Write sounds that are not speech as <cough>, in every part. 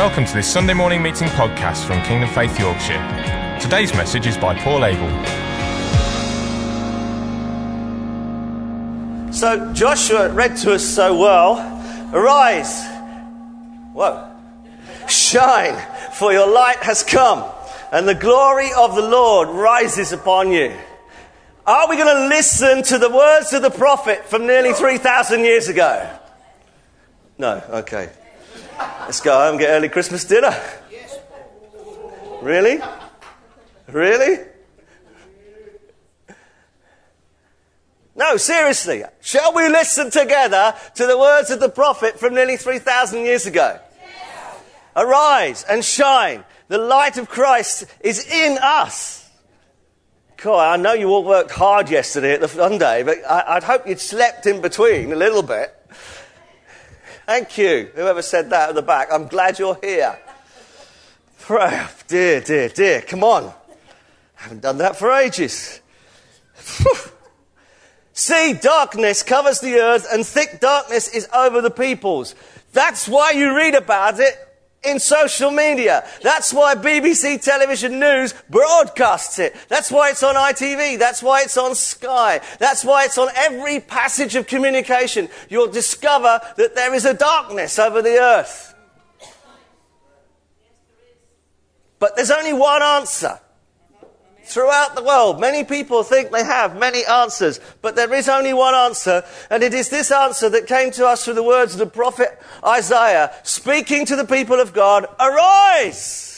Welcome to this Sunday morning meeting podcast from Kingdom Faith Yorkshire. Today's message is by Paul Abel. So Joshua read to us so well Arise, whoa, shine, for your light has come, and the glory of the Lord rises upon you. Are we going to listen to the words of the prophet from nearly 3,000 years ago? No, okay. Let's go home and get early Christmas dinner. Really? Really? No, seriously. Shall we listen together to the words of the prophet from nearly 3,000 years ago? Arise and shine. The light of Christ is in us. God, I know you all worked hard yesterday at the Sunday, but I, would hope you'd slept in between a little bit. Thank you, whoever said that at the back. I'm glad you're here. Pray, dear, dear, dear. Come on. I haven't done that for ages. <laughs> See, darkness covers the earth, and thick darkness is over the peoples. That's why you read about it in social media. That's why BBC Television News broadcasts it. That's why it's on ITV. That's why it's on Sky. That's why it's on every passage of communication. You'll discover that there is a darkness over the earth. But there's only one answer throughout the world. Many people think they have many answers, but there is only one answer, and it is this answer that came to us through the words of the prophet Isaiah, speaking to the people of God, Arise!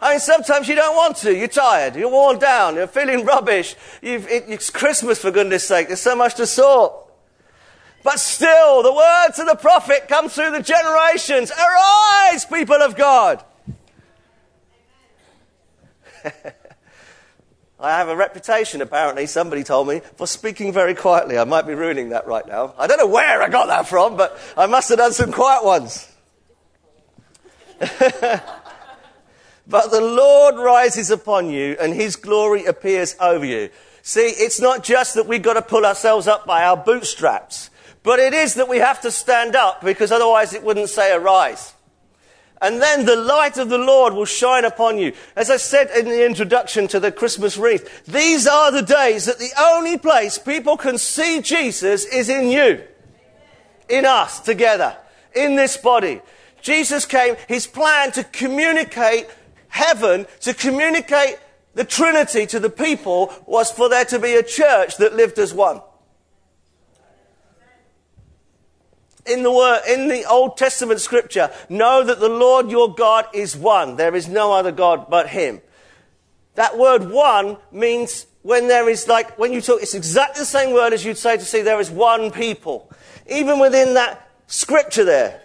I mean, sometimes you don't want to. You're tired. You're worn down. You're feeling rubbish. It, it's Christmas, for goodness sake. There's so much to sort. But still, the words of the prophet come through the generations. Arise, people of God! <laughs> I have a reputation, apparently, somebody told me, for speaking very quietly. I might be ruining that right now. I don't know where I got that from, but I must have done some quiet ones. <laughs> but the Lord rises upon you, and his glory appears over you. See, it's not just that we've got to pull ourselves up by our bootstraps, but it is that we have to stand up because otherwise it wouldn't say arise. And then the light of the Lord will shine upon you. As I said in the introduction to the Christmas wreath, these are the days that the only place people can see Jesus is in you. In us together. In this body. Jesus came, his plan to communicate heaven, to communicate the Trinity to the people was for there to be a church that lived as one. In the word, in the Old Testament scripture, know that the Lord your God is one. There is no other God but him. That word one means when there is like, when you talk, it's exactly the same word as you'd say to say there is one people. Even within that scripture there,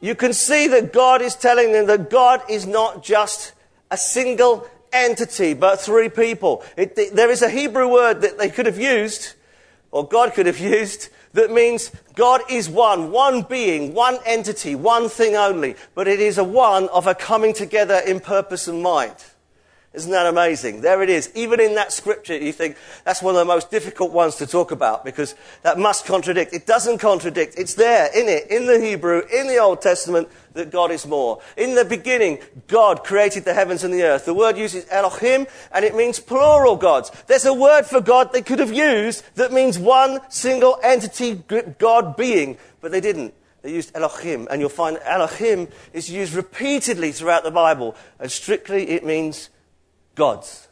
you can see that God is telling them that God is not just a single entity, but three people. It, there is a Hebrew word that they could have used, or God could have <laughs> used, that means God is one, one being, one entity, one thing only, but it is a one of a coming together in purpose and mind. Isn't that amazing? There it is. Even in that scripture, you think that's one of the most difficult ones to talk about because that must contradict. It doesn't contradict. It's there in it, in the Hebrew, in the Old Testament, that God is more. In the beginning, God created the heavens and the earth. The word uses Elohim and it means plural gods. There's a word for God they could have used that means one single entity God being, but they didn't. They used Elohim, and you'll find Elohim is used repeatedly throughout the Bible, and strictly it means gods.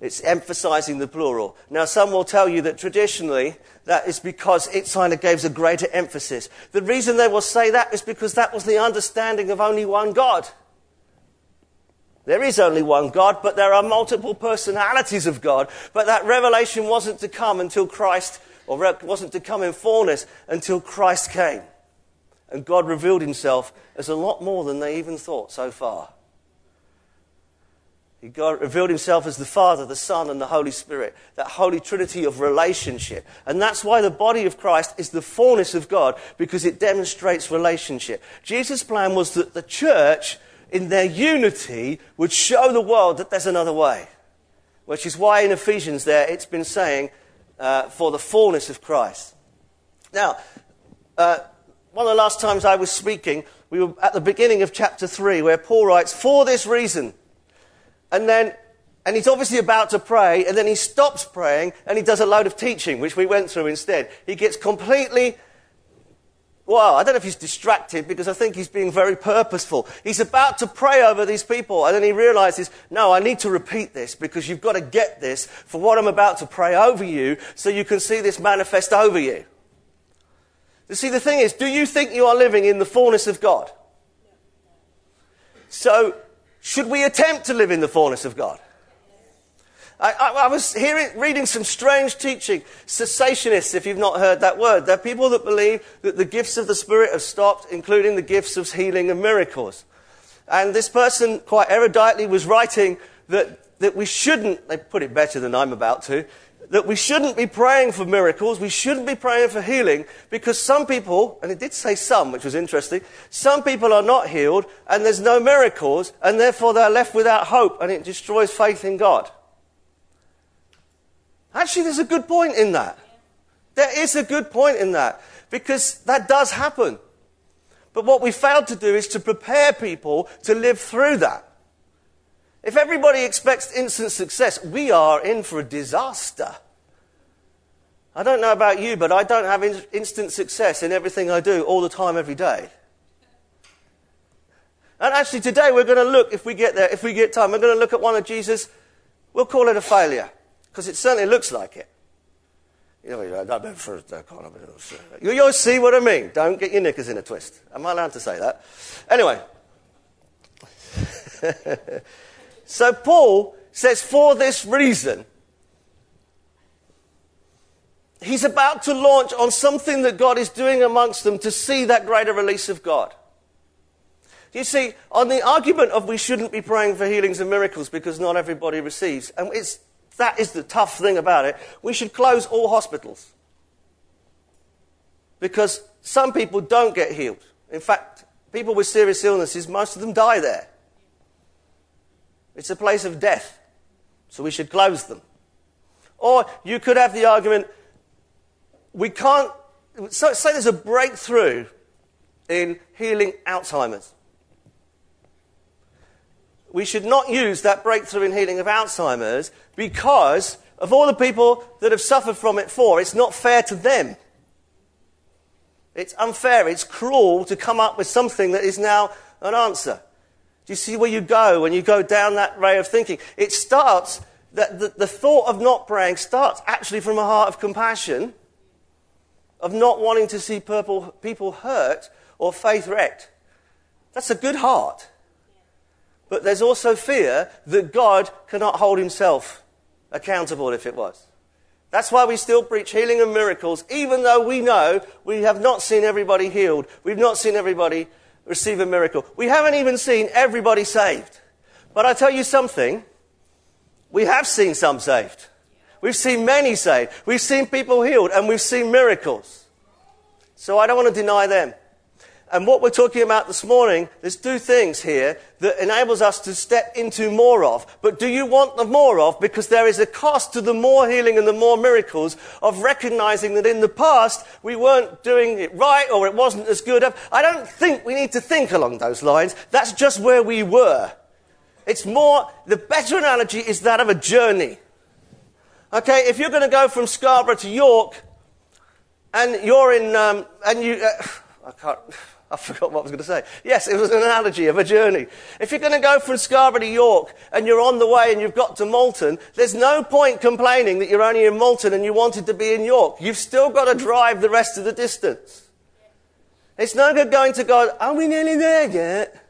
It's emphasizing the plural. Now, some will tell you that traditionally that is because it kind of gives a greater emphasis. The reason they will say that is because that was the understanding of only one God. There is only one God, but there are multiple personalities of God. But that revelation wasn't to come until Christ, or wasn't to come in fullness until Christ came. And God revealed himself as a lot more than they even thought so far. God revealed himself as the Father, the Son, and the Holy Spirit, that holy trinity of relationship. And that's why the body of Christ is the fullness of God, because it demonstrates relationship. Jesus' plan was that the church, in their unity, would show the world that there's another way. Which is why in Ephesians there it's been saying, uh, for the fullness of Christ. Now, uh, one of the last times I was speaking, we were at the beginning of chapter 3, where Paul writes, For this reason. And then, and he's obviously about to pray, and then he stops praying and he does a load of teaching, which we went through instead. He gets completely well, I don't know if he's distracted because I think he's being very purposeful. He's about to pray over these people and then he realizes, no, I need to repeat this because you've got to get this for what I'm about to pray over you so you can see this manifest over you. You see, the thing is, do you think you are living in the fullness of God? So, should we attempt to live in the fullness of God? I, I, I, was hearing, reading some strange teaching. Cessationists, if you've not heard that word. They're people that believe that the gifts of the Spirit have stopped, including the gifts of healing and miracles. And this person, quite eruditely, was writing that, that we shouldn't, they put it better than I'm about to, that we shouldn't be praying for miracles, we shouldn't be praying for healing, because some people, and it did say some, which was interesting, some people are not healed, and there's no miracles, and therefore they're left without hope, and it destroys faith in God. Actually, there's a good point in that. There is a good point in that because that does happen. But what we failed to do is to prepare people to live through that. If everybody expects instant success, we are in for a disaster. I don't know about you, but I don't have in- instant success in everything I do all the time, every day. And actually, today we're going to look, if we get there, if we get time, we're going to look at one of Jesus. We'll call it a failure. Because it certainly looks like it. You'll see what I mean. Don't get your knickers in a twist. Am I allowed to say that? Anyway. <laughs> so Paul says, for this reason, he's about to launch on something that God is doing amongst them to see that greater release of God. You see, on the argument of we shouldn't be praying for healings and miracles because not everybody receives, and it's that is the tough thing about it. We should close all hospitals. Because some people don't get healed. In fact, people with serious illnesses, most of them die there. It's a place of death. So we should close them. Or you could have the argument we can't. So, say there's a breakthrough in healing Alzheimer's we should not use that breakthrough in healing of Alzheimer's because of all the people that have suffered from it for, it's not fair to them. It's unfair, it's cruel to come up with something that is now an answer. Do you see where you go when you go down that ray of thinking? It starts, that the, the thought of not praying starts actually from a heart of compassion, of not wanting to see people, people hurt or faith wrecked. That's a good heart. But there's also fear that God cannot hold himself accountable if it was. That's why we still preach healing and miracles, even though we know we have not seen everybody healed. We've not seen everybody receive a miracle. We haven't even seen everybody saved. But I tell you something, we have seen some saved. We've seen many saved. We've seen people healed and we've seen miracles. So I don't want to deny them. And what we're talking about this morning, there's two things here that enables us to step into more of. But do you want the more of? Because there is a cost to the more healing and the more miracles of recognizing that in the past we weren't doing it right or it wasn't as good. I don't think we need to think along those lines. That's just where we were. It's more, the better analogy is that of a journey. Okay, if you're going to go from Scarborough to York and you're in, um, and you, uh, <sighs> I can't, <laughs> I forgot what I was going to say. Yes, it was an analogy of a journey. If you're going to go from Scarborough to York and you're on the way and you've got to Malton, there's no point complaining that you're only in Malton and you wanted to be in York. You've still got to drive the rest of the distance. It's no good going to God, are we nearly there yet?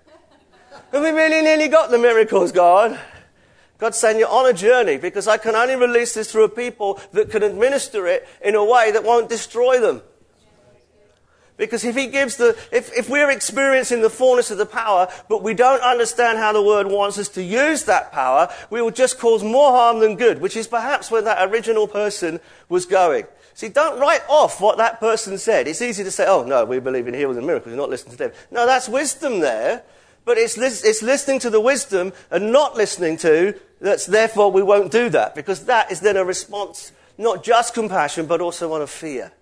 Have we really nearly got the miracles, God? God's saying you're on a journey because I can only release this through a people that can administer it in a way that won't destroy them. Because if he gives the, if, if we're experiencing the fullness of the power, but we don't understand how the word wants us to use that power, we will just cause more harm than good, which is perhaps where that original person was going. See, don't write off what that person said. It's easy to say, oh no, we believe in healings and miracles, you're not listening to them. No, that's wisdom there, but it's, it's listening to the wisdom and not listening to, that's therefore we won't do that, because that is then a response, not just compassion, but also one of fear.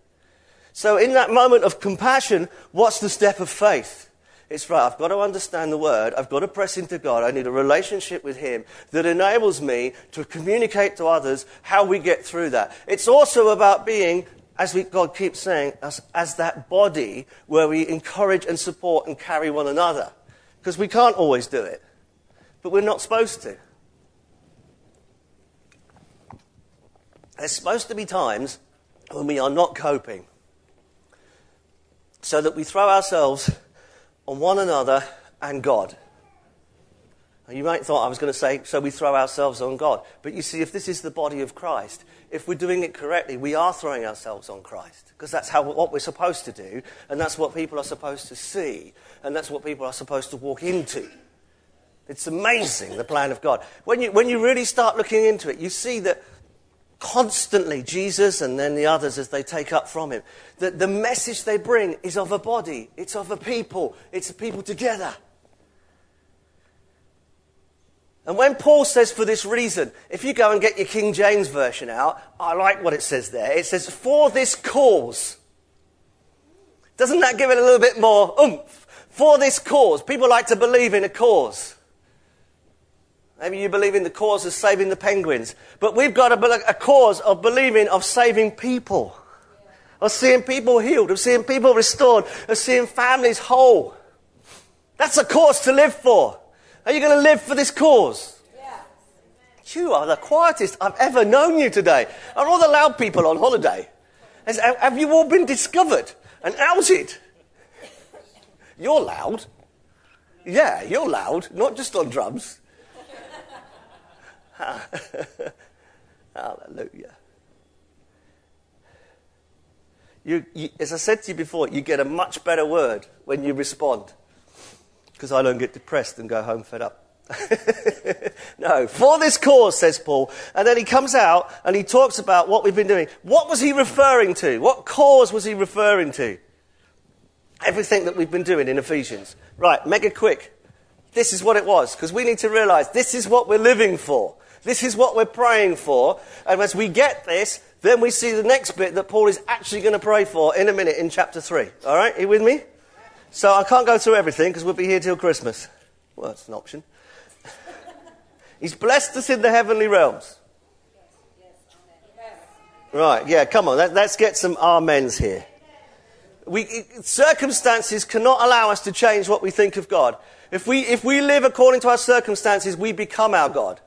So, in that moment of compassion, what's the step of faith? It's right, I've got to understand the word, I've got to press into God, I need a relationship with Him that enables me to communicate to others how we get through that. It's also about being, as we, God keeps saying, as, as that body where we encourage and support and carry one another. Because we can't always do it, but we're not supposed to. There's supposed to be times when we are not coping so that we throw ourselves on one another and God. You might thought I was going to say, so we throw ourselves on God. But you see, if this is the body of Christ, if we're doing it correctly, we are throwing ourselves on Christ. Because that's how, what we're supposed to do, and that's what people are supposed to see, and that's what people are supposed to walk into. It's amazing, the plan of God. When you, when you really start looking into it, you see that constantly Jesus and then the others as they take up from him. That the message they bring is of a body, it's of a people, it's a people together. And when Paul says for this reason, if you go and get your King James version out, I like what it says there. It says, for this cause. Doesn't that give it a little bit more oomph? For this cause. People like to believe in a cause. Maybe you believe in the cause of saving the penguins. But we've got a, a cause of believing of saving people. Of seeing people healed, of seeing people restored, of seeing families whole. That's a cause to live for. Are you going to live for this cause? Yeah. You are the quietest I've ever known you today. Are all the loud people on holiday? Has, have you all been discovered and outed? You're loud. Yeah, you're loud, not just on drums. <laughs> Hallelujah. You, you, as I said to you before, you get a much better word when you respond. Because I don't get depressed and go home fed up. <laughs> no, for this cause, says Paul. And then he comes out and he talks about what we've been doing. What was he referring to? What cause was he referring to? Everything that we've been doing in Ephesians. Right, mega quick. This is what it was, because we need to realize this is what we're living for. This is what we're praying for. And as we get this, then we see the next bit that Paul is actually going to pray for in a minute in chapter 3. All right? Are you with me? So I can't go through everything because we'll be here till Christmas. Well, that's an option. <laughs> He's blessed us in the heavenly realms. Right, yeah, come on, let, us get some amens here. We, circumstances cannot allow us to change what we think of God. If we, if we live according to our circumstances, we become our God.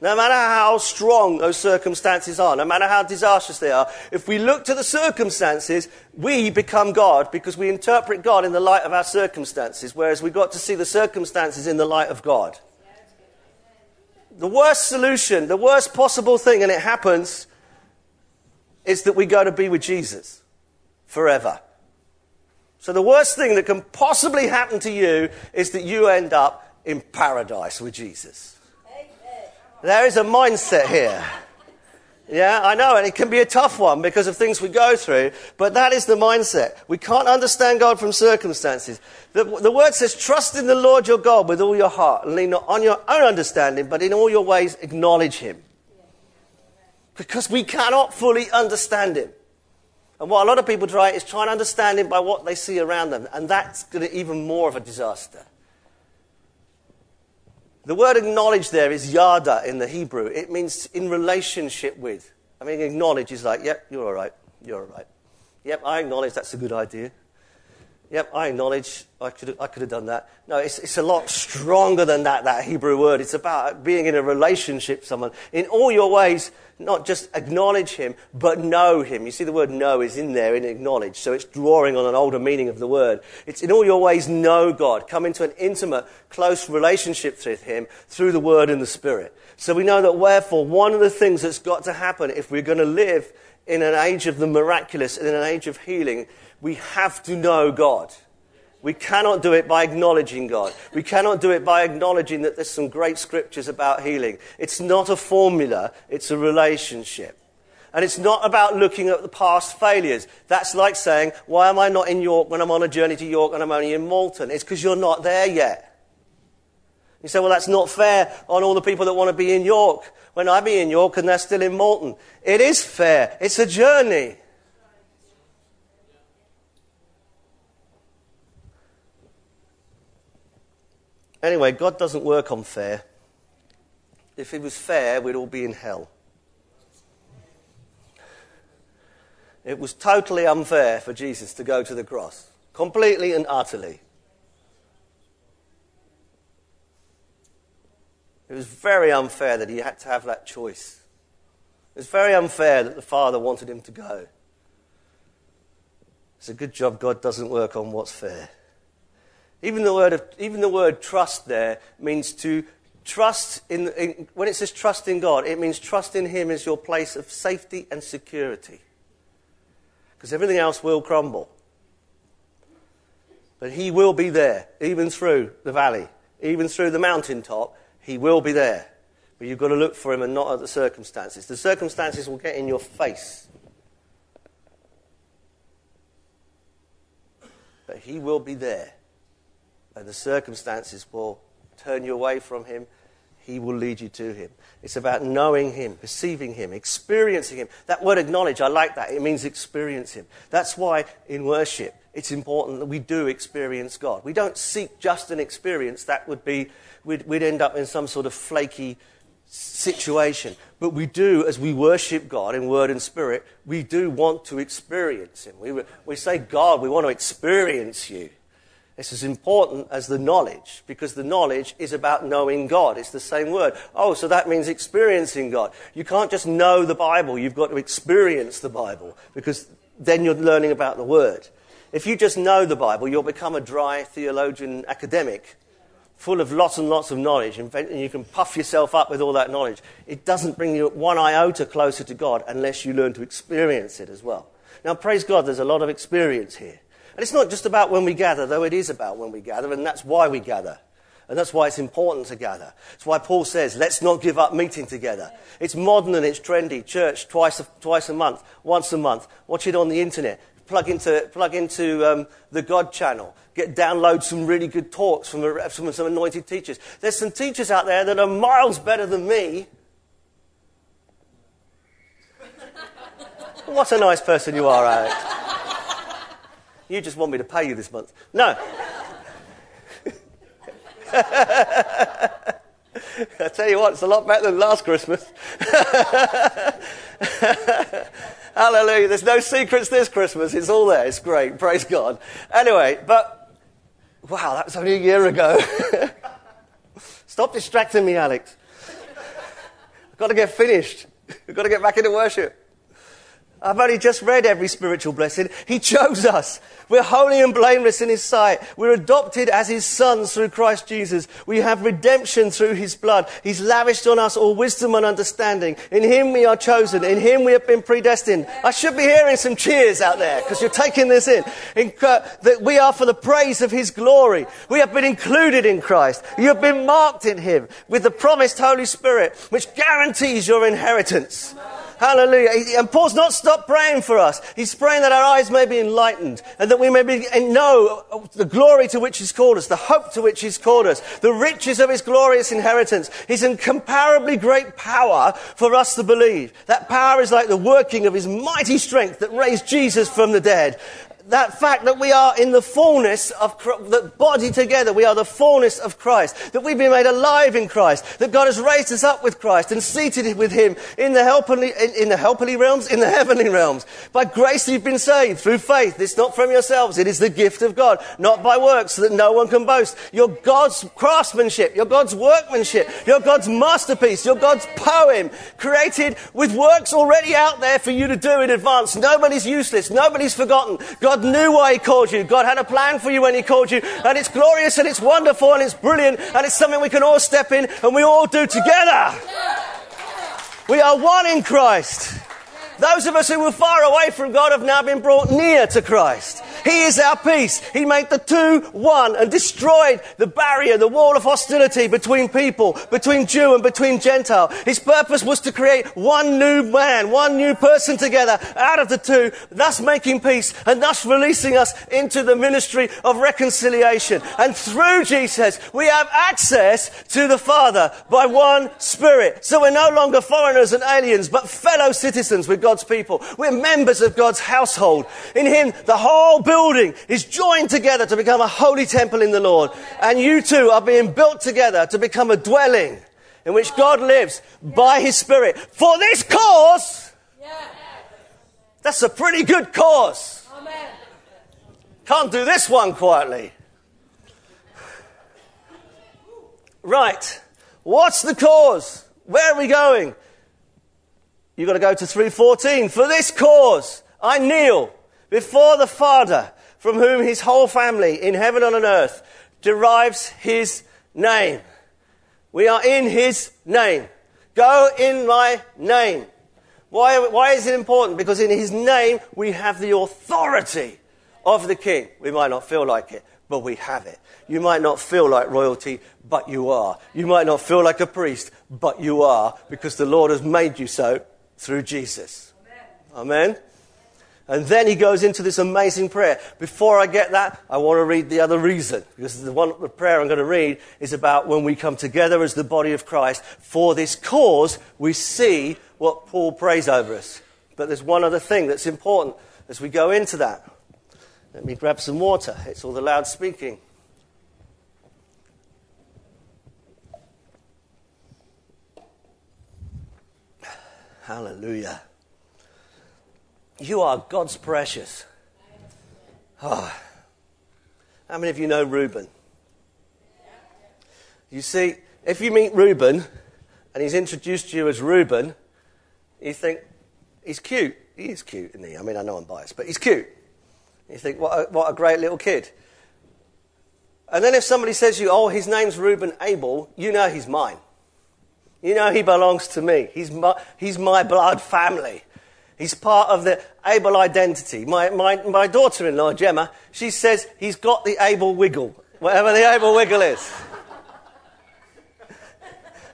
No matter how strong those circumstances are, no matter how disastrous they are, if we look to the circumstances, we become God because we interpret God in the light of our circumstances, whereas we've got to see the circumstances in the light of God. The worst solution, the worst possible thing, and it happens, is that we go to be with Jesus forever. So the worst thing that can possibly happen to you is that you end up in paradise with Jesus. There is a mindset here. Yeah, I know, and it can be a tough one because of things we go through, but that is the mindset. We can't understand God from circumstances. The, the word says, trust in the Lord your God with all your heart and lean not on your own understanding, but in all your ways acknowledge him. Because we cannot fully understand him. And what a lot of people try is try and understand him by what they see around them, and that's going to even more of a disaster. The word acknowledge there is yada in the Hebrew. It means in relationship with. I mean, acknowledge is like, yep, you're all right. You're all right. Yep, I acknowledge that's a good idea. Yep, I acknowledge I could, I could have done that. No, it's, it's a lot stronger than that, that Hebrew word. It's about being in a relationship with someone. In all your ways, not just acknowledge him, but know him. You see, the word know is in there in acknowledge, so it's drawing on an older meaning of the word. It's in all your ways know God. Come into an intimate, close relationship with him through the word and the spirit. So we know that, wherefore, one of the things that's got to happen if we're going to live in an age of the miraculous, in an age of healing, we have to know God. We cannot do it by acknowledging God. We cannot do it by acknowledging that there's some great scriptures about healing. It's not a formula, it's a relationship. And it's not about looking at the past failures. That's like saying, why am I not in York when I'm on a journey to York and I'm only in Malton? It's because you're not there yet. You say, well, that's not fair on all the people that want to be in York when I be in York and they're still in Malton. It is fair. It's a journey. Anyway, God doesn't work on fair. If it was fair, we'd all be in hell. It was totally unfair for Jesus to go to the cross, completely and utterly. It was very unfair that he had to have that choice. It was very unfair that the Father wanted him to go. It's a good job God doesn't work on what's fair. Even the word, of, even the word trust there means to trust in, in, when it says trust in God, it means trust in Him as your place of safety and security. Because everything else will crumble. But He will be there, even through the valley, even through the mountaintop, He will be there. But you've got to look for Him and not at the circumstances. The circumstances will get in your face. But He will be there and the circumstances will turn you away from Him, He will lead you to Him. It's about knowing Him, perceiving Him, experiencing Him. That word acknowledge, I like that. It means experience Him. That's why in worship, it's important that we do experience God. We don't seek just an experience. That would be, we'd, we'd end up in some sort of flaky situation. But we do, as we worship God in word and spirit, we do want to experience Him. We, we say, God, we want to experience you. It's as important as the knowledge because the knowledge is about knowing God. It's the same word. Oh, so that means experiencing God. You can't just know the Bible, you've got to experience the Bible because then you're learning about the Word. If you just know the Bible, you'll become a dry theologian academic full of lots and lots of knowledge, and you can puff yourself up with all that knowledge. It doesn't bring you one iota closer to God unless you learn to experience it as well. Now, praise God, there's a lot of experience here. And it's not just about when we gather, though it is about when we gather, and that's why we gather. And that's why it's important to gather. That's why Paul says, let's not give up meeting together. It's modern and it's trendy. Church twice a, twice a month, once a month. Watch it on the internet. Plug into, plug into um, the God channel. Get download some really good talks from, from some anointed teachers. There's some teachers out there that are miles better than me. <laughs> what a nice person you are, Alex. You just want me to pay you this month. No. <laughs> I tell you what, it's a lot better than last Christmas. <laughs> Hallelujah. There's no secrets this Christmas. It's all there. It's great. Praise God. Anyway, but wow, that was only a year ago. <laughs> Stop distracting me, Alex. I've got to get finished. I've got to get back into worship. I've only just read every spiritual blessing. He chose us. We're holy and blameless in His sight. We're adopted as His sons through Christ Jesus. We have redemption through His blood. He's lavished on us all wisdom and understanding. In Him we are chosen. In Him we have been predestined. I should be hearing some cheers out there because you're taking this in. in uh, that we are for the praise of His glory. We have been included in Christ. You have been marked in Him with the promised Holy Spirit, which guarantees your inheritance. Hallelujah. And Paul's not stopped praying for us. He's praying that our eyes may be enlightened and that we may be, know the glory to which He's called us, the hope to which He's called us, the riches of His glorious inheritance, His incomparably great power for us to believe. That power is like the working of His mighty strength that raised Jesus from the dead that fact that we are in the fullness of the body together, we are the fullness of Christ, that we've been made alive in Christ, that God has raised us up with Christ and seated with Him in the heavenly, in, in the heavenly realms, in the heavenly realms. By grace you've been saved through faith. It's not from yourselves, it is the gift of God, not by works, so that no one can boast. You're God's craftsmanship, you're God's workmanship, you're God's masterpiece, you're God's poem, created with works already out there for you to do in advance. Nobody's useless, nobody's forgotten. God God knew why He called you. God had a plan for you when He called you. And it's glorious and it's wonderful and it's brilliant and it's something we can all step in and we all do together. We are one in Christ. Those of us who were far away from God have now been brought near to Christ. He is our peace. He made the two one and destroyed the barrier, the wall of hostility between people, between Jew and between Gentile. His purpose was to create one new man, one new person together out of the two, thus making peace and thus releasing us into the ministry of reconciliation. And through Jesus, we have access to the Father by one Spirit. So we're no longer foreigners and aliens, but fellow citizens with God's people. We're members of God's household. In Him, the whole building is joined together to become a holy temple in the Lord. And you too are being built together to become a dwelling in which God lives by his Spirit. For this cause, that's a pretty good cause. Can't do this one quietly. Right. What's the cause? Where are we going? You've got to go to 314. For this cause, I kneel before the Father, from whom his whole family in heaven and on earth derives his name. We are in his name. Go in my name. Why, why is it important? Because in his name we have the authority of the king. We might not feel like it, but we have it. You might not feel like royalty, but you are. You might not feel like a priest, but you are, because the Lord has made you so through Jesus. Amen. Amen. And then he goes into this amazing prayer. Before I get that, I want to read the other reason, because the one the prayer I'm going to read is about when we come together as the body of Christ. For this cause, we see what Paul prays over us. But there's one other thing that's important as we go into that. Let me grab some water. It's all the loud speaking. Hallelujah. You are God's precious. Oh. How many of you know Reuben? You see, if you meet Reuben and he's introduced you as Reuben, you think, he's cute. He is cute, isn't he? I mean, I know I'm biased, but he's cute. You think, what a, what a great little kid. And then if somebody says to you, oh, his name's Reuben Abel, you know he's mine. You know, he belongs to me. He's my, he's my blood family. He's part of the Abel identity. My, my, my daughter in law, Gemma, she says he's got the Abel wiggle, whatever the Abel wiggle is.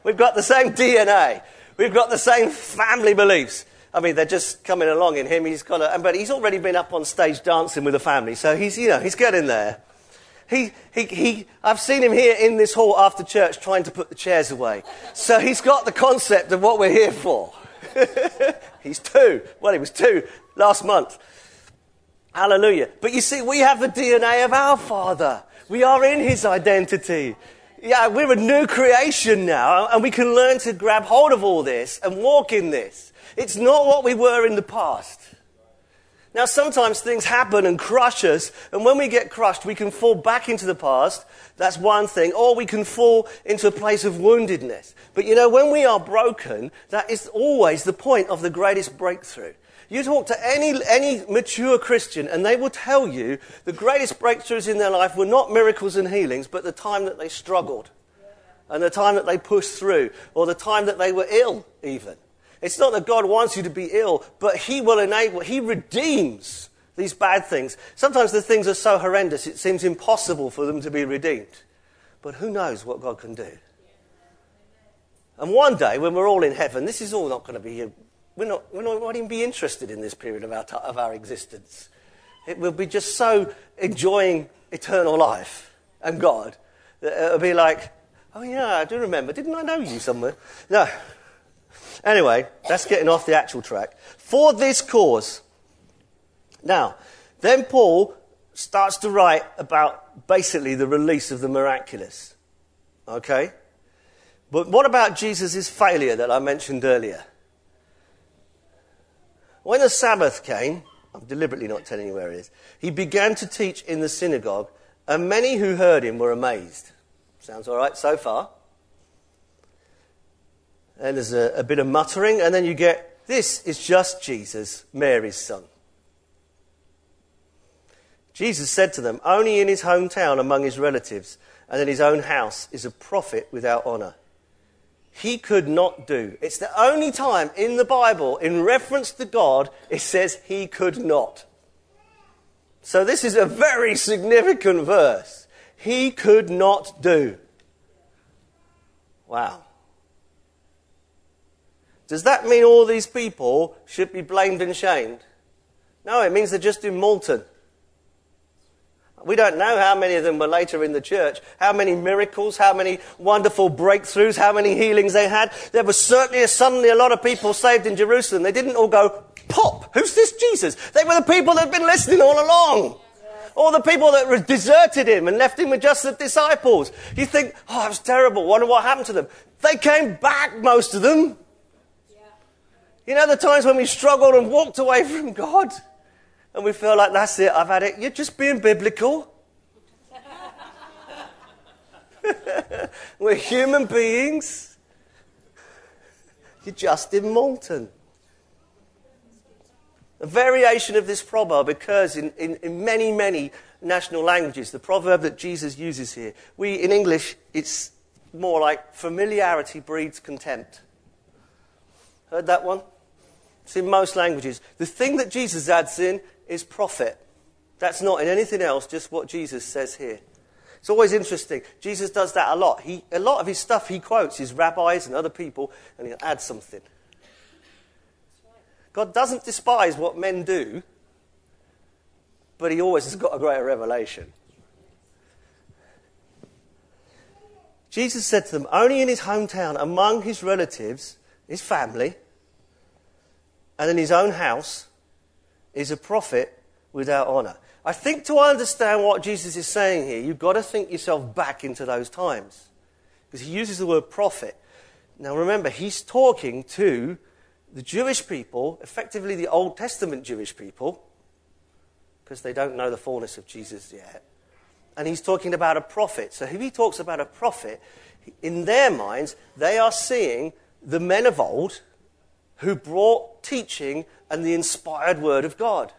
We've got the same DNA. We've got the same family beliefs. I mean, they're just coming along in him. He's got a, but he's already been up on stage dancing with the family, so he's, you know, he's getting there. He, he, he, I've seen him here in this hall after church trying to put the chairs away. So he's got the concept of what we're here for. <laughs> he's two. Well, he was two last month. Hallelujah. But you see, we have the DNA of our Father. We are in his identity. Yeah, we're a new creation now, and we can learn to grab hold of all this and walk in this. It's not what we were in the past. Now, sometimes things happen and crush us, and when we get crushed, we can fall back into the past. That's one thing. Or we can fall into a place of woundedness. But you know, when we are broken, that is always the point of the greatest breakthrough. You talk to any, any mature Christian, and they will tell you the greatest breakthroughs in their life were not miracles and healings, but the time that they struggled, and the time that they pushed through, or the time that they were ill, even. It's not that God wants you to be ill, but He will enable, He redeems these bad things. Sometimes the things are so horrendous, it seems impossible for them to be redeemed. But who knows what God can do? And one day, when we're all in heaven, this is all not going to be, we're not, we're not, we won't even be interested in this period of our, of our existence. It will be just so enjoying eternal life and God that it'll be like, oh yeah, I do remember. Didn't I know you somewhere? No. Anyway, that's getting off the actual track. For this cause. Now, then Paul starts to write about basically the release of the miraculous. Okay? But what about Jesus' failure that I mentioned earlier? When the Sabbath came, I'm deliberately not telling you where it is, he began to teach in the synagogue, and many who heard him were amazed. Sounds all right so far? And there's a, a bit of muttering, and then you get this is just Jesus, Mary's son. Jesus said to them, Only in his hometown among his relatives and in his own house is a prophet without honor. He could not do. It's the only time in the Bible, in reference to God, it says he could not. So this is a very significant verse. He could not do. Wow. Does that mean all these people should be blamed and shamed? No, it means they're just in Malton. We don't know how many of them were later in the church, how many miracles, how many wonderful breakthroughs, how many healings they had. There was certainly suddenly a lot of people saved in Jerusalem. They didn't all go, pop, who's this Jesus? They were the people that had been listening all along. All the people that deserted him and left him with just the disciples. You think, oh, that was terrible. Wonder what happened to them. They came back, most of them. You know the times when we struggled and walked away from God? And we feel like, that's it, I've had it. You're just being biblical. <laughs> We're human beings. You're just in Malton. A variation of this proverb occurs in, in, in, many, many national languages. The proverb that Jesus uses here. We, in English, it's more like familiarity breeds contempt. Heard that one? It's in most languages. The thing that Jesus adds in is prophet. That's not in anything else, just what Jesus says here. It's always interesting. Jesus does that a lot. He, a lot of his stuff he quotes is rabbis and other people, and he'll add something. God doesn't despise what men do, but he always has got a greater revelation. Jesus said to them, only in his hometown, among his relatives, his family, and in his own house, is a prophet without honor. I think to understand what Jesus is saying here, you've got to think yourself back into those times. Because he uses the word prophet. Now remember, he's talking to the Jewish people, effectively the Old Testament Jewish people, because they don't know the fullness of Jesus yet. And he's talking about a prophet. So if he talks about a prophet, in their minds, they are seeing the men of old who brought teaching and the inspired word of God.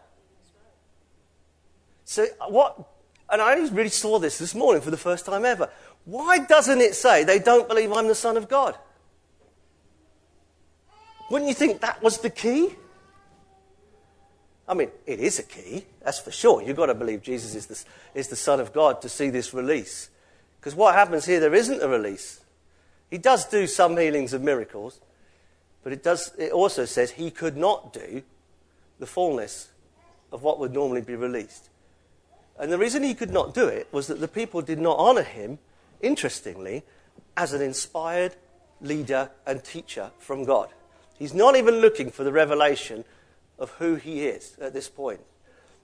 So what, and I only really saw this this morning for the first time ever. Why doesn't it say they don't believe I'm the Son of God? Wouldn't you think that was the key? I mean, it is a key, that's for sure. You've got to believe Jesus is the, is the Son of God to see this release. Because what happens here, there isn't a release. He does do some healings and miracles, but it, does, it also says he could not do the fullness of what would normally be released. And the reason he could not do it was that the people did not honor him, interestingly, as an inspired leader and teacher from God. He's not even looking for the revelation of who he is at this point.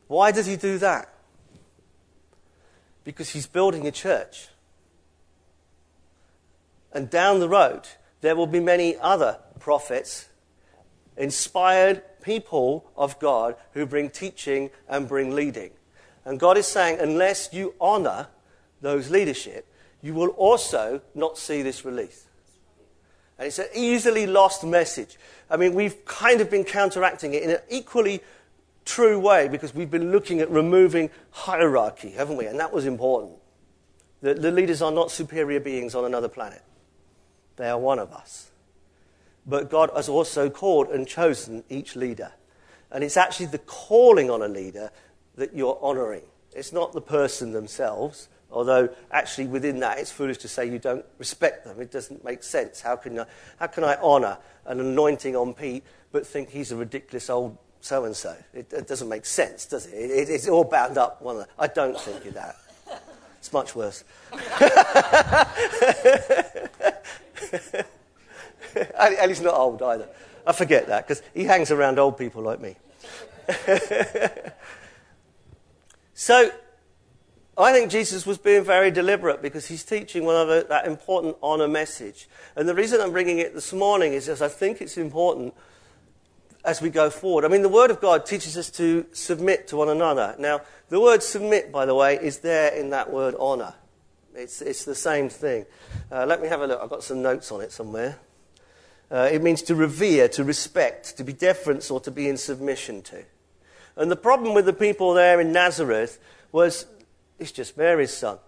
Why does he do that? Because he's building a church. And down the road, there will be many other prophets, inspired people of God who bring teaching and bring leading. And God is saying, unless you honor those leadership, you will also not see this release. And it's an easily lost message. I mean, we've kind of been counteracting it in an equally true way because we've been looking at removing hierarchy, haven't we? And that was important. The, the leaders are not superior beings on another planet, they are one of us. But God has also called and chosen each leader. And it's actually the calling on a leader that you're honoring. It's not the person themselves, Although, actually, within that, it's foolish to say you don't respect them. It doesn't make sense. How can I, how can I honour an anointing on Pete but think he's a ridiculous old so and so? It doesn't make sense, does it? it it's all bound up. I don't think of that. It's much worse. <laughs> <laughs> and he's not old either. I forget that because he hangs around old people like me. <laughs> so, I think Jesus was being very deliberate because he's teaching one of the, that important honor message. And the reason I'm bringing it this morning is because I think it's important as we go forward. I mean, the Word of God teaches us to submit to one another. Now, the word submit, by the way, is there in that word honor. It's, it's the same thing. Uh, let me have a look. I've got some notes on it somewhere. Uh, it means to revere, to respect, to be deference, or to be in submission to. And the problem with the people there in Nazareth was He's just Mary's son.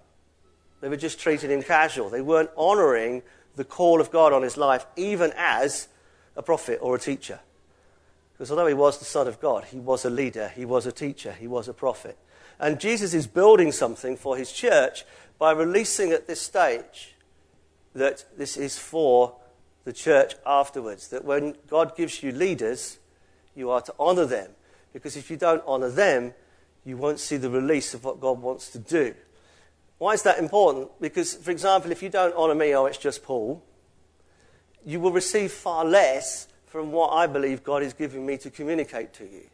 They were just treating him casual. They weren't honoring the call of God on his life, even as a prophet or a teacher. Because although he was the Son of God, he was a leader, he was a teacher, he was a prophet. And Jesus is building something for his church by releasing at this stage that this is for the church afterwards. That when God gives you leaders, you are to honor them. Because if you don't honor them, you won't see the release of what God wants to do. Why is that important? Because, for example, if you don't honour me, oh, it's just Paul, you will receive far less from what I believe God is giving me to communicate to you.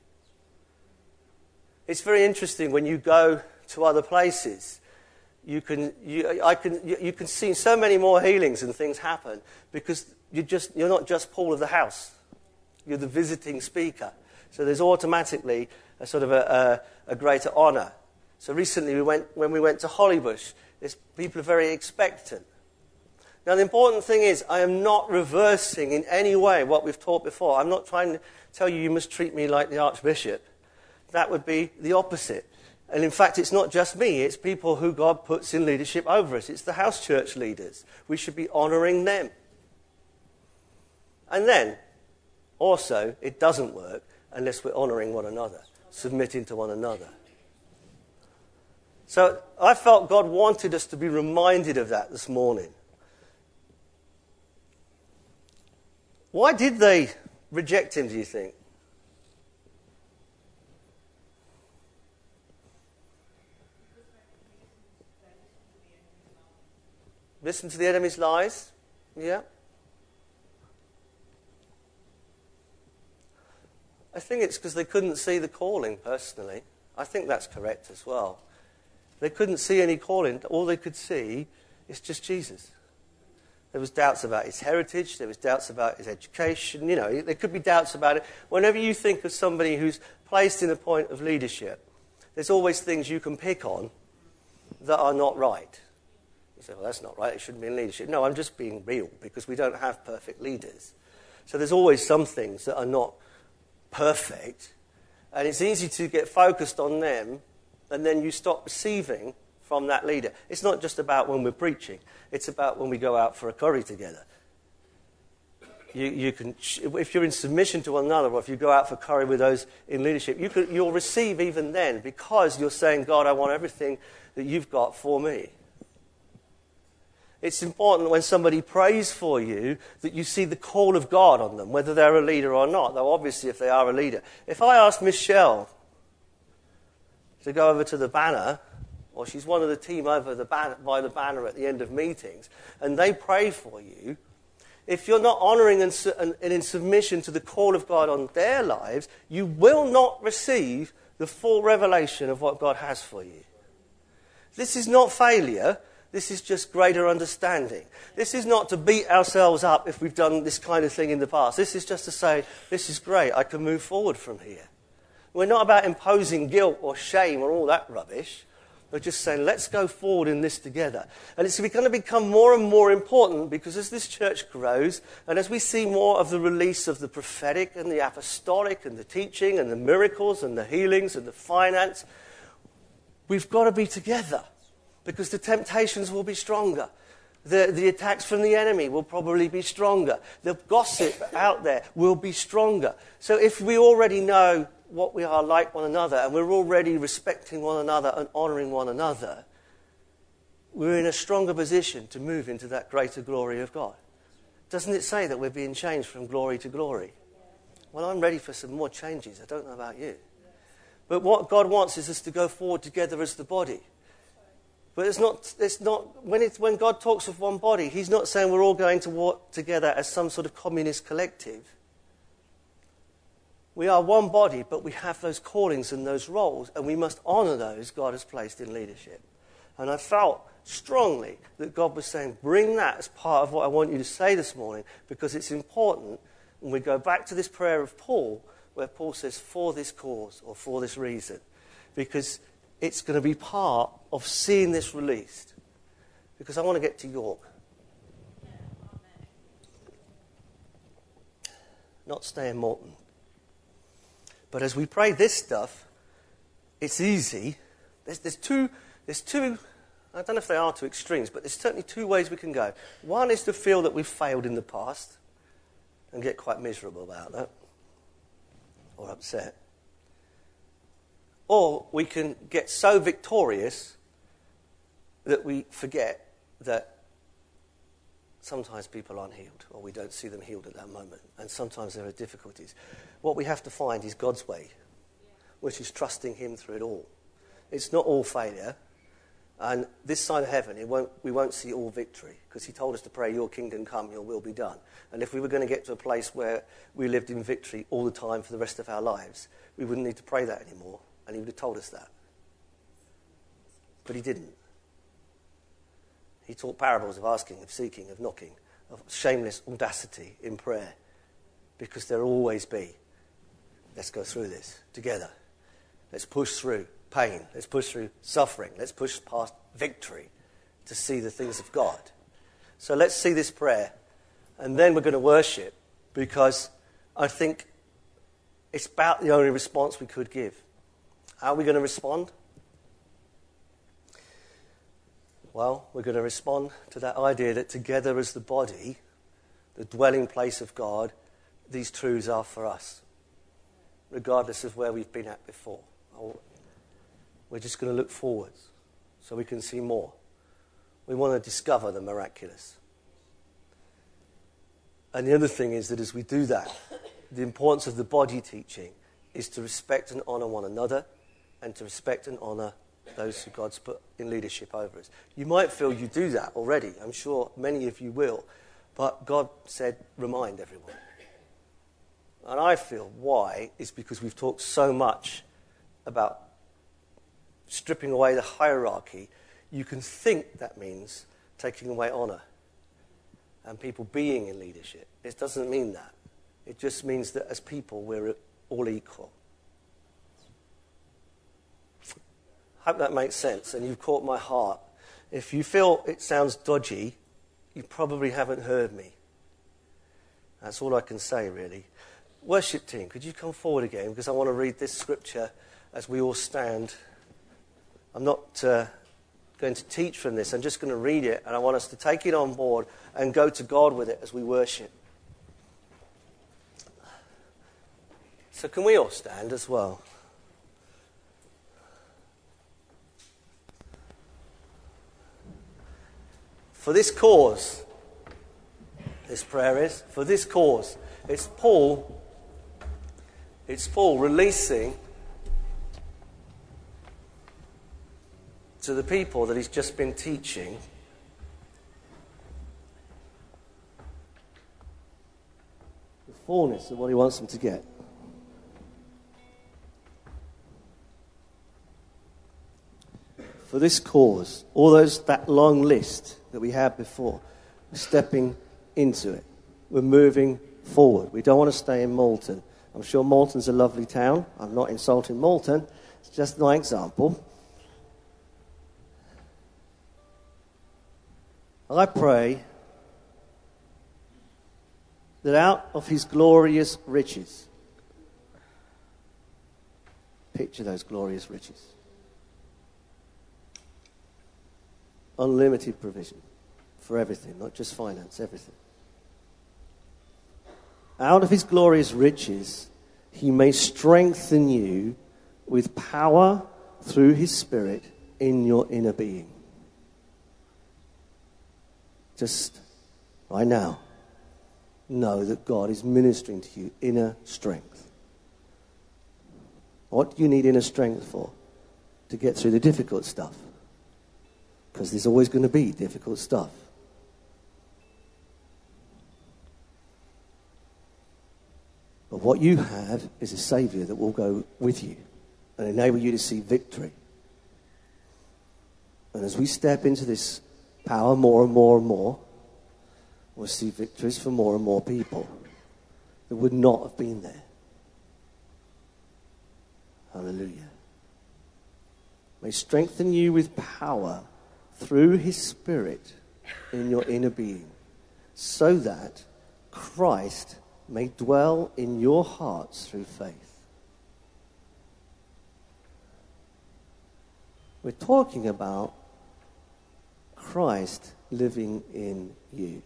It's very interesting when you go to other places. You can, you, I can, you, you can see so many more healings and things happen because you're, just, you're not just Paul of the house, you're the visiting speaker. So there's automatically a sort of a, a, a greater honour. So recently, we went, when we went to Hollybush, people are very expectant. Now, the important thing is, I am not reversing in any way what we've taught before. I'm not trying to tell you you must treat me like the Archbishop. That would be the opposite. And in fact, it's not just me, it's people who God puts in leadership over us. It's the house church leaders. We should be honouring them. And then, also, it doesn't work unless we're honouring one another, submitting to one another. So I felt God wanted us to be reminded of that this morning. Why did they reject him, do you think? Listen to the enemy's lies? Yeah. I think it's because they couldn't see the calling personally. I think that's correct as well. They couldn't see any calling. All they could see is just Jesus. There was doubts about his heritage. There was doubts about his education. You know, there could be doubts about it. Whenever you think of somebody who's placed in a point of leadership, there's always things you can pick on that are not right. You say, well, that's not right. It shouldn't be in leadership. No, I'm just being real because we don't have perfect leaders. So there's always some things that are not perfect. And it's easy to get focused on them and then you stop receiving from that leader. It's not just about when we're preaching, it's about when we go out for a curry together. You, you can, if you're in submission to one another, or if you go out for curry with those in leadership, you could, you'll receive even then because you're saying, God, I want everything that you've got for me. It's important when somebody prays for you that you see the call of God on them, whether they're a leader or not, though obviously if they are a leader. If I ask Michelle to go over to the banner or she's one of the team over the by the banner at the end of meetings, and they pray for you, if you're not honoring and, and, and in submission to the call of God on their lives, you will not receive the full revelation of what God has for you. This is not failure. This is just greater understanding. This is not to beat ourselves up if we've done this kind of thing in the past. This is just to say, this is great. I can move forward from here. We're not about imposing guilt or shame or all that rubbish. We're just saying, let's go forward in this together. And it's going to become more and more important because as this church grows and as we see more of the release of the prophetic and the apostolic and the teaching and the miracles and the healings and the finance, we've got to be together because the temptations will be stronger. The, the attacks from the enemy will probably be stronger. The gossip out there will be stronger. So if we already know what we are like one another and we're already respecting one another and honoring one another, we're in a stronger position to move into that greater glory of God. Doesn't it say that we're being changed from glory to glory? Well, I'm ready for some more changes. I don't know about you. But what God wants is us to go forward together as the body. But it's not, it's not when, it's, when God talks of one body, He's not saying we're all going to walk together as some sort of communist collective. We are one body, but we have those callings and those roles, and we must honor those God has placed in leadership. And I felt strongly that God was saying, bring that as part of what I want you to say this morning, because it's important. And we go back to this prayer of Paul, where Paul says, for this cause or for this reason, because it's going to be part of seeing this released. Because I want to get to York. Not stay in Malton. But as we pray this stuff, it's easy. There's, there's, two, there's two, I don't know if they are two extremes, but there's certainly two ways we can go. One is to feel that we've failed in the past and get quite miserable about that or upset. Or we can get so victorious that we forget that sometimes people aren't healed, or we don't see them healed at that moment, and sometimes there are difficulties. What we have to find is God's way, which is trusting Him through it all. It's not all failure, and this side of heaven, won't, we won't see all victory, because He told us to pray, Your kingdom come, Your will be done. And if we were going to get to a place where we lived in victory all the time for the rest of our lives, we wouldn't need to pray that anymore, and He would have told us that. but he didn't. He taught parables of asking, of seeking, of knocking, of shameless audacity in prayer, because there'll always be. Let's go through this together. Let's push through pain. Let's push through suffering. Let's push past victory to see the things of God. So let's see this prayer, and then we're going to worship because I think it's about the only response we could give. How are we going to respond? Well, we're going to respond to that idea that together as the body, the dwelling place of God, these truths are for us, regardless of where we've been at before. Oh, we're just going to look forwards so we can see more. We want to discover the miraculous. And the other thing is that as we do that, the importance of the body teaching is to respect and honor one another and to respect and honor those who God's put in leadership over us. You might feel you do that already. I'm sure many of you will. But God said, remind everyone. And I feel why is because we've talked so much about stripping away the hierarchy. You can think that means taking away honor and people being in leadership. It doesn't mean that. It just means that as people, we're all equal. Hope that makes sense, and you've caught my heart. If you feel it sounds dodgy, you probably haven't heard me. That's all I can say, really. Worship team, could you come forward again? Because I want to read this scripture as we all stand. I'm not uh, going to teach from this, I'm just going to read it, and I want us to take it on board and go to God with it as we worship. So, can we all stand as well? For this cause, this prayer is, for this cause. It's Paul, it's Paul releasing to the people that he's just been teaching the fullness of what he wants them to get. For this cause, all those that long list that we had before. We're stepping into it. We're moving forward. We don't want to stay in Malton. I'm sure Malton's a lovely town. I'm not insulting Malton. It's just my example. I pray that out of his glorious riches, picture those glorious riches. Unlimited provision for everything, not just finance, everything. Out of his glorious riches, he may strengthen you with power through his Spirit in your inner being. Just right now, know that God is ministering to you inner strength. What do you need inner strength for? To get through the difficult stuff because there's always going to be difficult stuff. But what you have is a Savior that will go with you and enable you to see victory. And as we step into this power more and more and more, we'll see victories for more and more people that would not have been there. Hallelujah. May strengthen you with power through his Spirit in your inner being, so that Christ may dwell in your hearts through faith. We're talking about Christ living in you.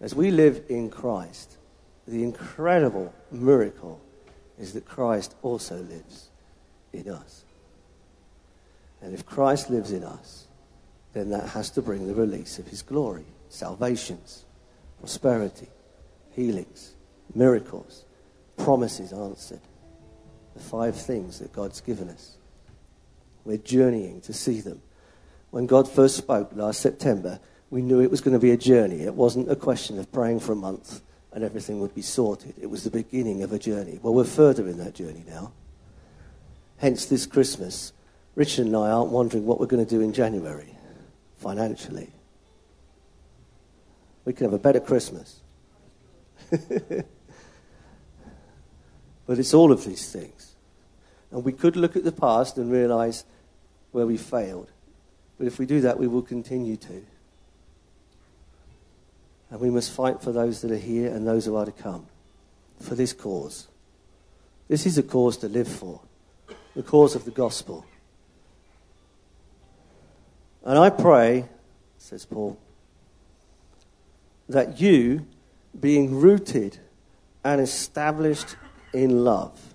As we live in Christ, the incredible miracle is that Christ also lives in us. And if Christ lives in us, then that has to bring the release of his glory, salvations, prosperity, healings, miracles, promises answered. The five things that God's given us. We're journeying to see them. When God first spoke last September, we knew it was going to be a journey. It wasn't a question of praying for a month and everything would be sorted. It was the beginning of a journey. Well, we're further in that journey now. Hence, this Christmas, Richard and I aren't wondering what we're going to do in January financially. We can have a better Christmas. <laughs> but it's all of these things. And we could look at the past and realize where we failed. But if we do that, we will continue to. And we must fight for those that are here and those who are to come for this cause. This is a cause to live for, the cause of the gospel. And I pray, says Paul, that you, being rooted and established in love,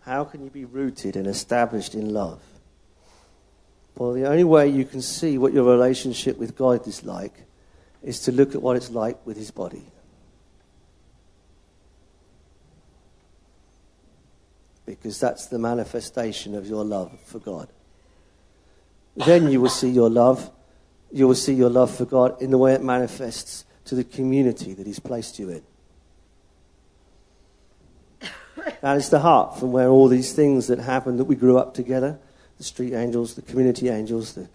how can you be rooted and established in love? Well, the only way you can see what your relationship with God is like is to look at what it's like with His body. Because that's the manifestation of your love for God. Then you will see your love. You will see your love for God in the way it manifests to the community that He's placed you in. That is the heart from where all these things that happened that we grew up together the street angels, the community angels, the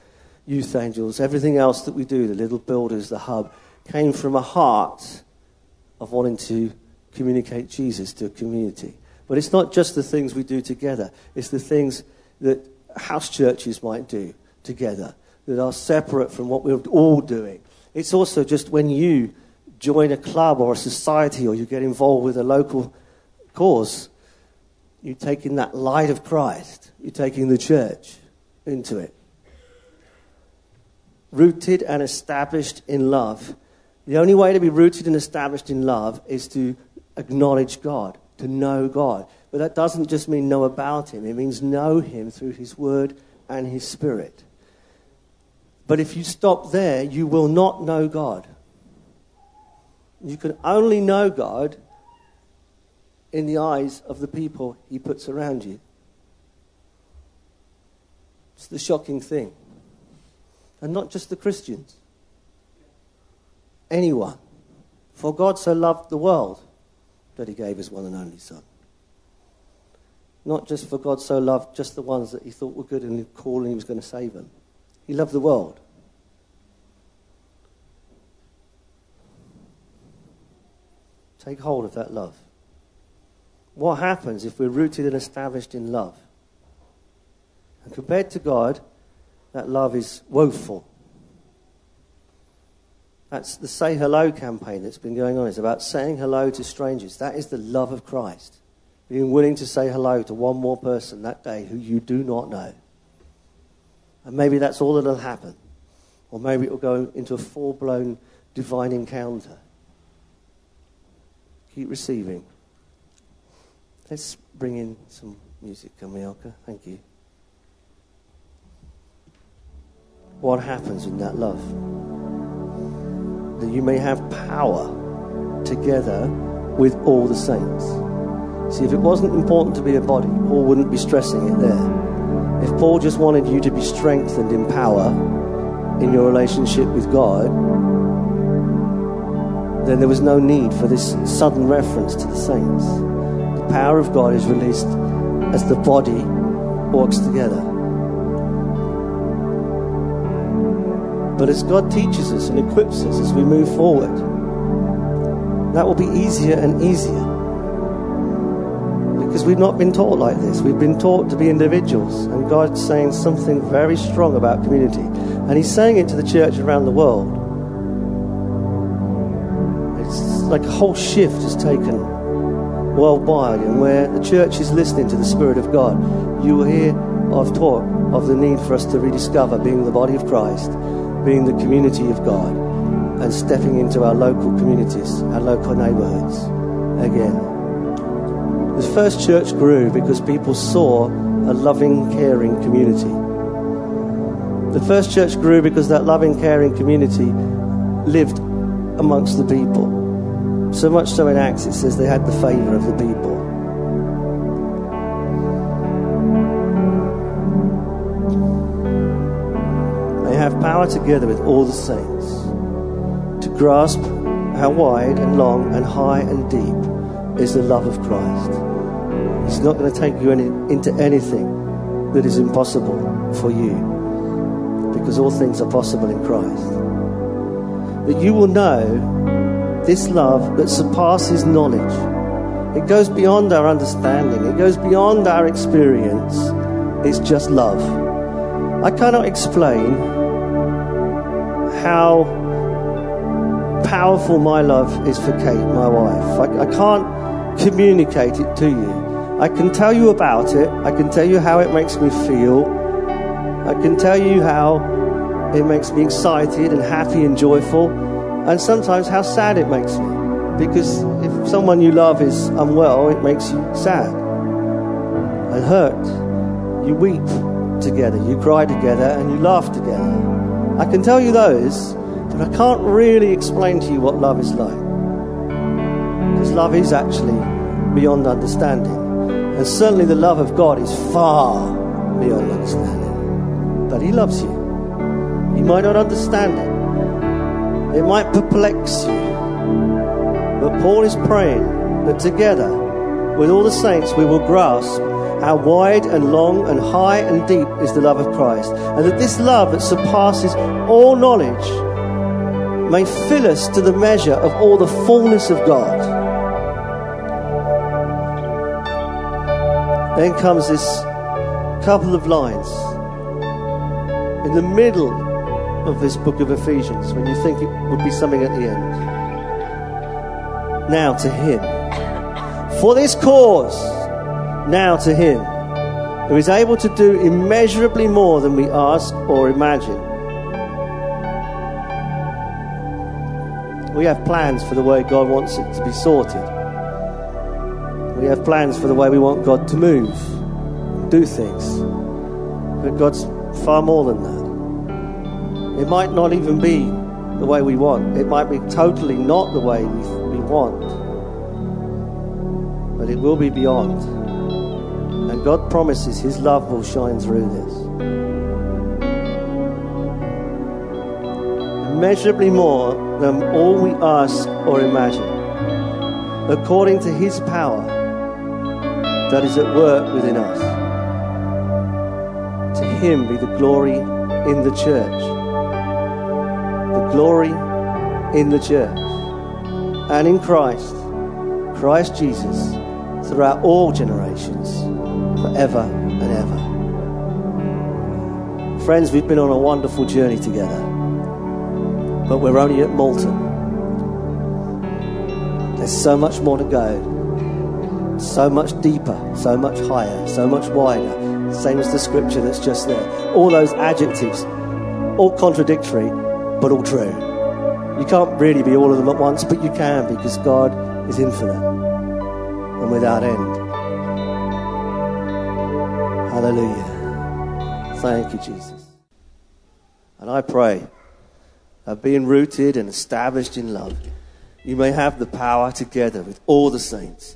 youth angels, everything else that we do, the little builders, the hub, came from a heart of wanting to communicate Jesus to a community. But it's not just the things we do together, it's the things that house churches might do together that are separate from what we're all doing. It's also just when you join a club or a society or you get involved with a local cause, you're taking that light of Christ, you're taking the church into it. Rooted and established in love. The only way to be rooted and established in love is to acknowledge God, to know God. But that doesn't just mean know about Him, it means know Him through His Word and His Spirit. But if you stop there, you will not know God. You can only know God in the eyes of the people He puts around you. It's the shocking thing. And not just the Christians. Anyone. For God so loved the world that He gave His one and only Son. Not just for God so loved just the ones that He thought were good and cool and He was going to save them. He loved the world. Take hold of that love. What happens if we're rooted and established in love? And compared to God, that love is woeful. That's the Say Hello campaign that's been going on. It's about saying hello to strangers. That is the love of Christ. Being willing to say hello to one more person that day who you do not know. And maybe that's all that'll happen. Or maybe it will go into a full blown divine encounter. Keep receiving. Let's bring in some music, Kamielka. Thank you. What happens in that love? That you may have power together with all the saints. See, if it wasn't important to be a body, Paul wouldn't be stressing it there. If Paul just wanted you to be strengthened in power in your relationship with God, then there was no need for this sudden reference to the saints. The power of God is released as the body works together. But as God teaches us and equips us as we move forward, that will be easier and easier because we've not been taught like this. We've been taught to be individuals, and God's saying something very strong about community. And He's saying it to the church around the world. It's like a whole shift has taken worldwide, and where the church is listening to the Spirit of God, you will hear of talk of the need for us to rediscover being the body of Christ, being the community of God, and stepping into our local communities, our local neighborhoods again. The first church grew because people saw a loving, caring community. The first church grew because that loving, caring community lived amongst the people. So much so in Acts it says they had the favor of the people. They have power together with all the saints to grasp how wide and long and high and deep is the love of Christ. He's not going to take you any, into anything that is impossible for you because all things are possible in Christ. That you will know this love that surpasses knowledge. It goes beyond our understanding, it goes beyond our experience. It's just love. I cannot explain how powerful my love is for Kate, my wife. I, I can't communicate it to you. I can tell you about it. I can tell you how it makes me feel. I can tell you how it makes me excited and happy and joyful, and sometimes how sad it makes me. Because if someone you love is unwell, it makes you sad and hurt. You weep together, you cry together, and you laugh together. I can tell you those, but I can't really explain to you what love is like. Because love is actually beyond understanding. And certainly the love of God is far beyond understanding. But He loves you. You might not understand it, it might perplex you. But Paul is praying that together, with all the saints, we will grasp how wide and long and high and deep is the love of Christ. And that this love that surpasses all knowledge may fill us to the measure of all the fullness of God. Then comes this couple of lines in the middle of this book of Ephesians when you think it would be something at the end. Now to Him. For this cause, now to Him, who is able to do immeasurably more than we ask or imagine. We have plans for the way God wants it to be sorted. We have plans for the way we want God to move, do things. But God's far more than that. It might not even be the way we want, it might be totally not the way we, we want. But it will be beyond. And God promises His love will shine through this. Immeasurably more than all we ask or imagine, according to His power that is at work within us. To Him be the glory in the church. The glory in the church. And in Christ, Christ Jesus, throughout all generations, forever and ever. Friends, we've been on a wonderful journey together, but we're only at Malton. There's so much more to go so much deeper, so much higher, so much wider. Same as the scripture that's just there. All those adjectives, all contradictory, but all true. You can't really be all of them at once, but you can because God is infinite and without end. Hallelujah. Thank you, Jesus. And I pray that being rooted and established in love, you may have the power together with all the saints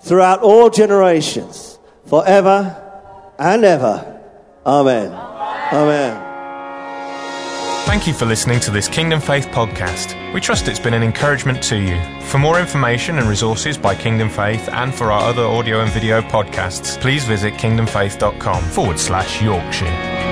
throughout all generations, forever and ever. Amen. Amen. Thank you for listening to this Kingdom Faith podcast. We trust it's been an encouragement to you. For more information and resources by Kingdom Faith and for our other audio and video podcasts, please visit kingdomfaith.com forward slash Yorkshire.